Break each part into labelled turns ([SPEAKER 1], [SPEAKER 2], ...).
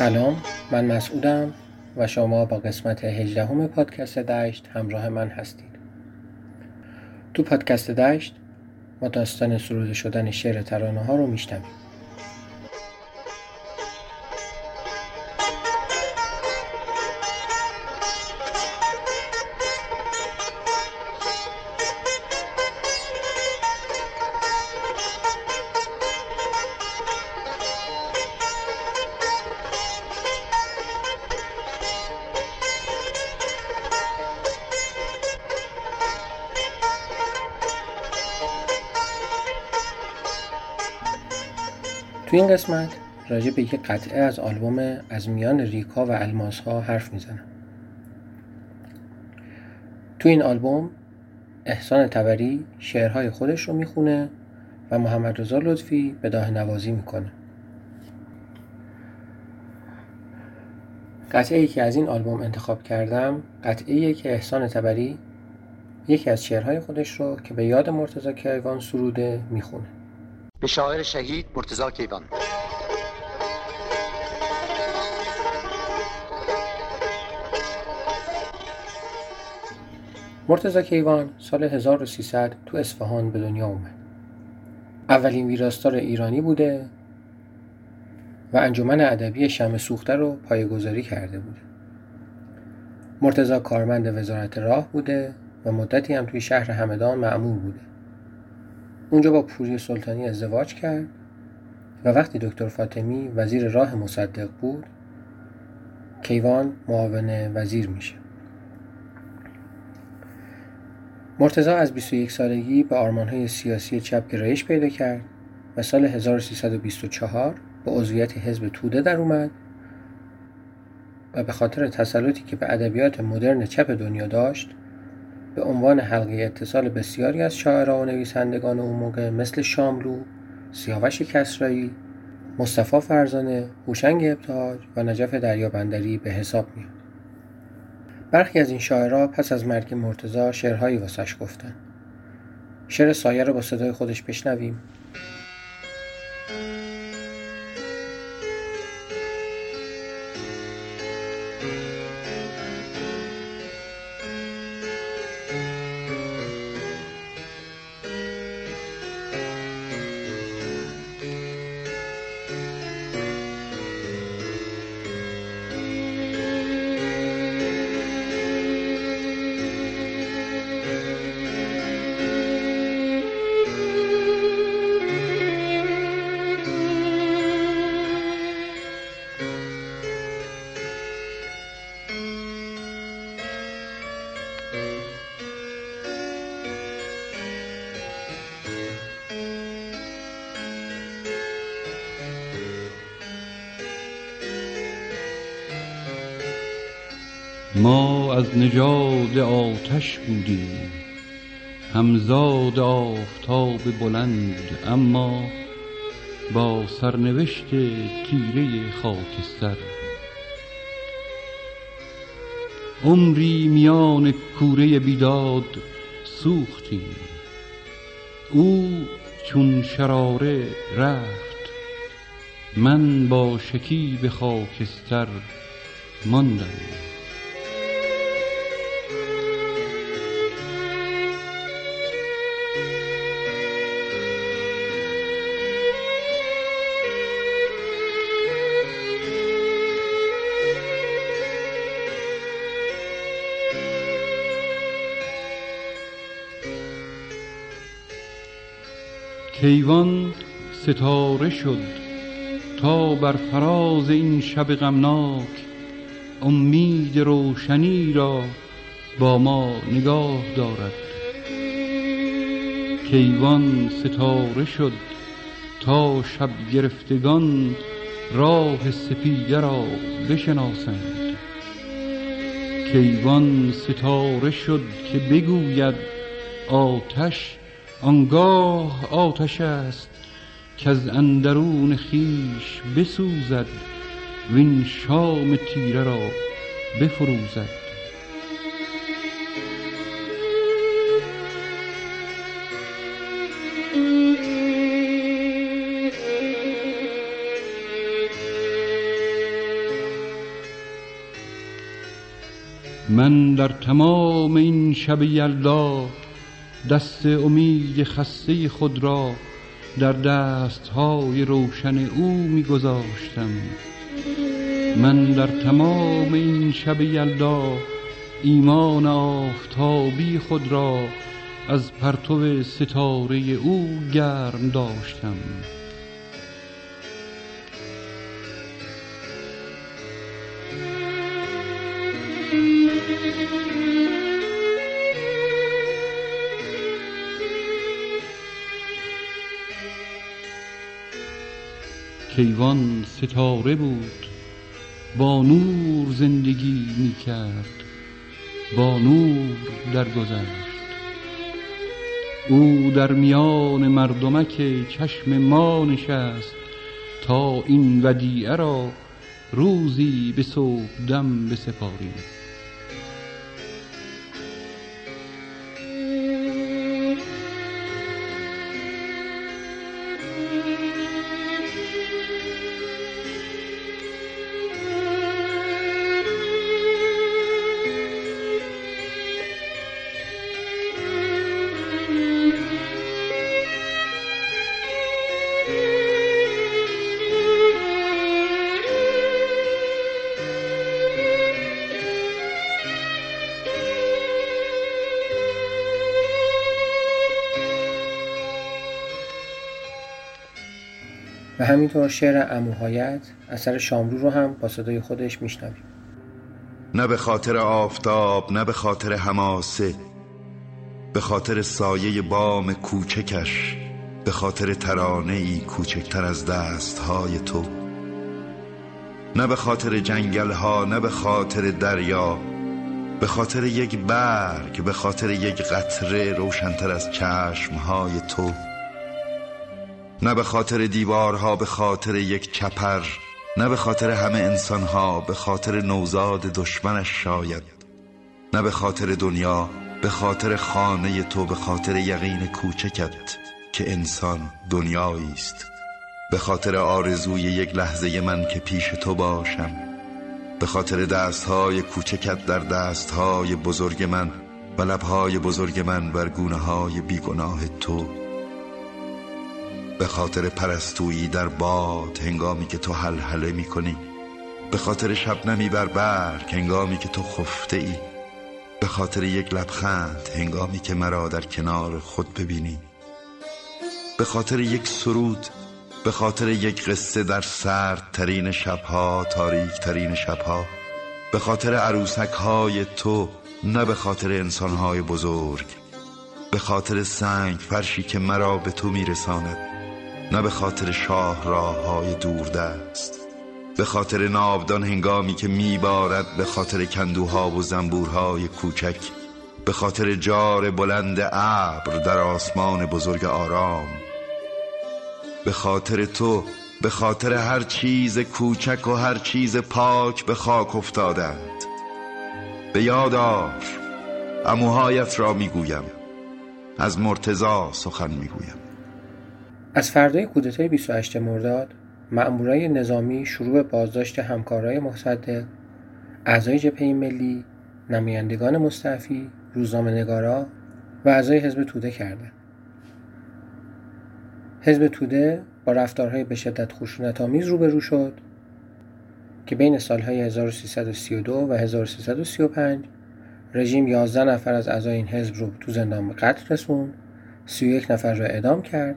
[SPEAKER 1] سلام من مسعودم و شما با قسمت 18 پادکست دشت همراه من هستید. تو پادکست دشت ما داستان سروده شدن شعر ترانه ها رو میشنویم تو این قسمت راجع به یک قطعه از آلبوم از میان ریکا و الماس ها حرف می‌زنم. تو این آلبوم احسان تبری شعرهای خودش رو می‌خونه و محمد رضا لطفی به داه نوازی می‌کنه. قطعه ای که از این آلبوم انتخاب کردم قطعه که احسان تبری یکی از شعرهای خودش رو که به یاد مرتضی کیوان سروده می‌خونه.
[SPEAKER 2] به شاعر شهید مرتضی کیوان
[SPEAKER 1] مرتضی کیوان سال 1300 تو اصفهان به دنیا اومد. اولین ویراستار ایرانی بوده و انجمن ادبی شم سوخته رو پایه‌گذاری کرده بوده. مرتضی کارمند وزارت راه بوده و مدتی هم توی شهر همدان معمول بوده. اونجا با پوری سلطانی ازدواج کرد و وقتی دکتر فاطمی وزیر راه مصدق بود کیوان معاون وزیر میشه. مرتزا از 21 سالگی به آرمانهای سیاسی چپ گرایش پیدا کرد و سال 1324 به عضویت حزب توده در اومد و به خاطر تسلطی که به ادبیات مدرن چپ دنیا داشت به عنوان حلقه اتصال بسیاری از شاعران و نویسندگان اون موقع مثل شاملو، سیاوش کسرایی، مصطفی فرزانه، هوشنگ ابتهاج و نجف دریابندری به حساب میاد. برخی از این شاعرها پس از مرگ مرتزا شعرهایی واسش گفتن. شعر سایه رو با صدای خودش بشنویم
[SPEAKER 3] ما از نژاد آتش بودیم. همزاد آفتاب بلند اما با سرنوشت تیره خاکستر. عمری میان کوره بیداد سوختیم. او چون شراره رفت من با شکیب خاکستر ماندم. کیوان ستاره شد تا بر فراز این شب غمناک امید روشنی را با ما نگاه دارد. کیوان ستاره شد تا شب گرفتگان راه سپیده را بشناسند. کیوان ستاره شد که بگوید آتش آنگاه آتش است که از اندرون خیش بسوزد وین شام تیره را بفروزد. من در تمام این شب یلدا دست امید خسته خود را در دستهای روشن او میگذاشتم. من در تمام این شب یلدا ایمان آفتابی خود را از پرتو ستاره او گرم داشتم. کیوان ستاره بود با نور زندگی می کرد با نور درگذشت. او در میان مردمک چشم ما نشست تا این ودیعه را روزی به صبح دم بسپاریم.
[SPEAKER 1] همینطور شعر اموهایت اثر شاملو رو هم با صدای خودش میشنویم.
[SPEAKER 4] نه به خاطر آفتاب نه به خاطر هماسه به خاطر سایه بام کوچکش به خاطر ترانه ای کوچکتر از دست های تو. نه به خاطر جنگل ها نه به خاطر دریا به خاطر یک برگ به خاطر یک قطره روشنتر از چشم های تو. نه به خاطر دیوارها به خاطر یک چپر نه به خاطر همه انسانها به خاطر نوزاد دشمنش شاید. نه به خاطر دنیا به خاطر خانه تو به خاطر یقین کوچکت که انسان دنیایی است. به خاطر آرزوی یک لحظه من که پیش تو باشم. به خاطر دستهای کوچکت در دستهای بزرگ من و لبهای بزرگ من بر گونه های بیگناه تو. به خاطر پرستویی در باد هنگامی که تو حلحله می کنی به خاطر شبنمی بر برگ هنگامی که تو خفته ای به خاطر یک لبخند هنگامی که مرا در کنار خود ببینی. به خاطر یک سرود به خاطر یک قصه در سرد ترین شبها تاریک ترین شبها. به خاطر عروسک های تو نه به خاطر انسان های بزرگ. به خاطر سنگ فرشی که مرا به تو میرساند. نه به خاطر شاه راه های دوردست به خاطر ناودان هنگامی که میبارد به خاطر کندوها و زنبورهای کوچک به خاطر جار بلند ابر در آسمان بزرگ آرام به خاطر تو به خاطر هر چیز کوچک و هر چیز پاک به خاک افتادند. به یاد آر اموهایت را می‌گویم از مرتزا سخن می‌گویم.
[SPEAKER 1] از فردای کودتای 28 مرداد مأمورای نظامی شروع به بازداشت همکارای مصدق اعضای جبهه ملی نمایندگان مستعفی روزنامه نگارا و اعضای حزب توده کردند. حزب توده با رفتارهای به شدت خشونت‌آمیز روبرو شد که بین سالهای 1332 و 1335 رژیم 11 نفر از اعضای این حزب رو تو زندان به قتل رسوند 31 نفر را اعدام کرد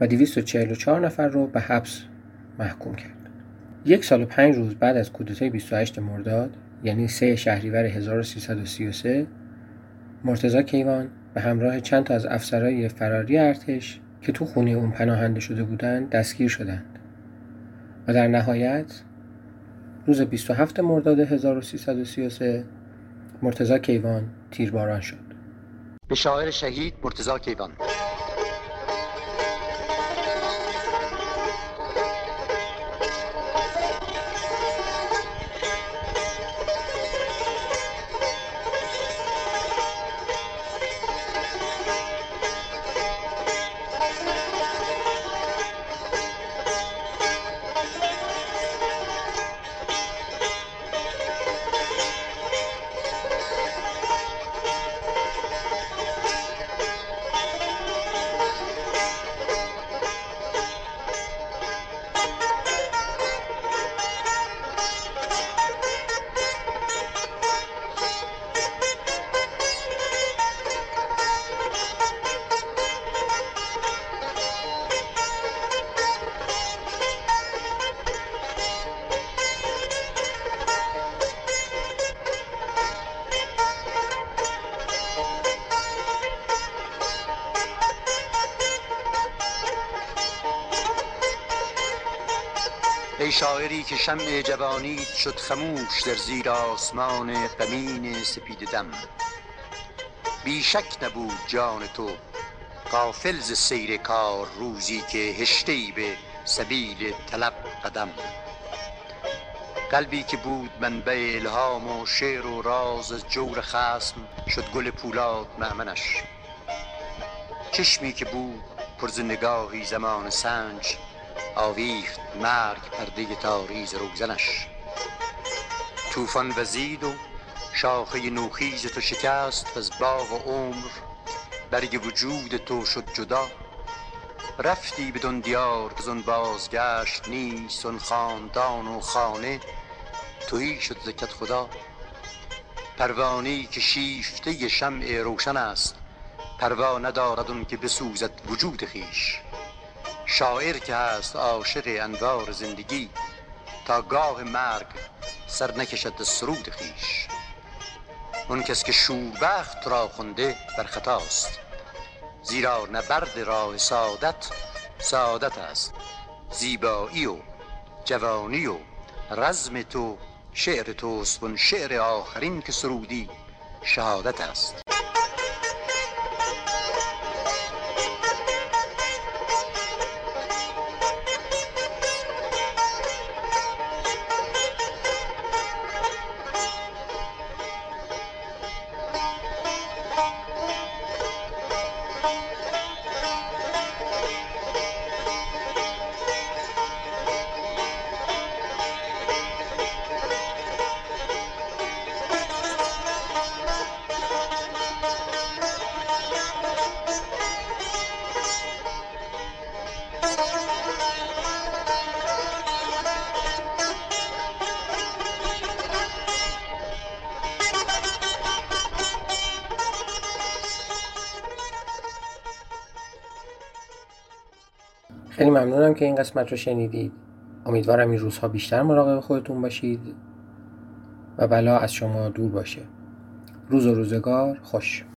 [SPEAKER 1] و 244 نفر رو به حبس محکوم کرد. یک سال و پنج روز بعد از کودتای 28 مرداد یعنی 3 شهریور 1333 مرتزا کیوان به همراه چند تا از افسرهای فراری ارتش که تو خونه اون پناهنده شده بودند دستگیر شدند. و در نهایت روز 27 مرداد 1333 مرتزا کیوان تیرباران شد.
[SPEAKER 2] به شاعر شهید مرتزا کیوان. ای شاعری که شمع جوانیت شد خموش در زیر آسمان غمین سپید دم. بی شک نبود جان تو غافل ز سیر کار روزی که هشته به سبیل طلب قدم. قلبی که بود منبع الهام و شعر و راز از جور خصم شد گل پولاد مأمنش. چشمی که بود پر نگاهی زمان سنج آویخت مرگ پرده تاریز روزنش. طوفان وزید و شاخه نوخیز تو شکست و از باغ و عمر. برگ وجود تو شد جدا. رفتی بدان دیار که زان بازگشت نیست آن خاندان و خانه. تهی شد ز کدخدا پروانه که شیفته شمع روشن است. پروا ندارد آن که بسوزد وجود خویش شاعر که هست عاشق انوار زندگی. تا گاه مرگ سر نکشد سرود خویش. آن کس که شوربخت را خونده بر خطاست زیرا نبرد راه سعادت سعادت است. زیبایی و جوانی و رزم تو شعر توست. وان شعر آخرین که سرودی شهادت است.
[SPEAKER 1] خیلی ممنونم که این قسمت رو شنیدید. امیدوارم این روزها بیشتر مراقب خودتون باشید و بلا از شما دور باشه. روز و روزگار خوش.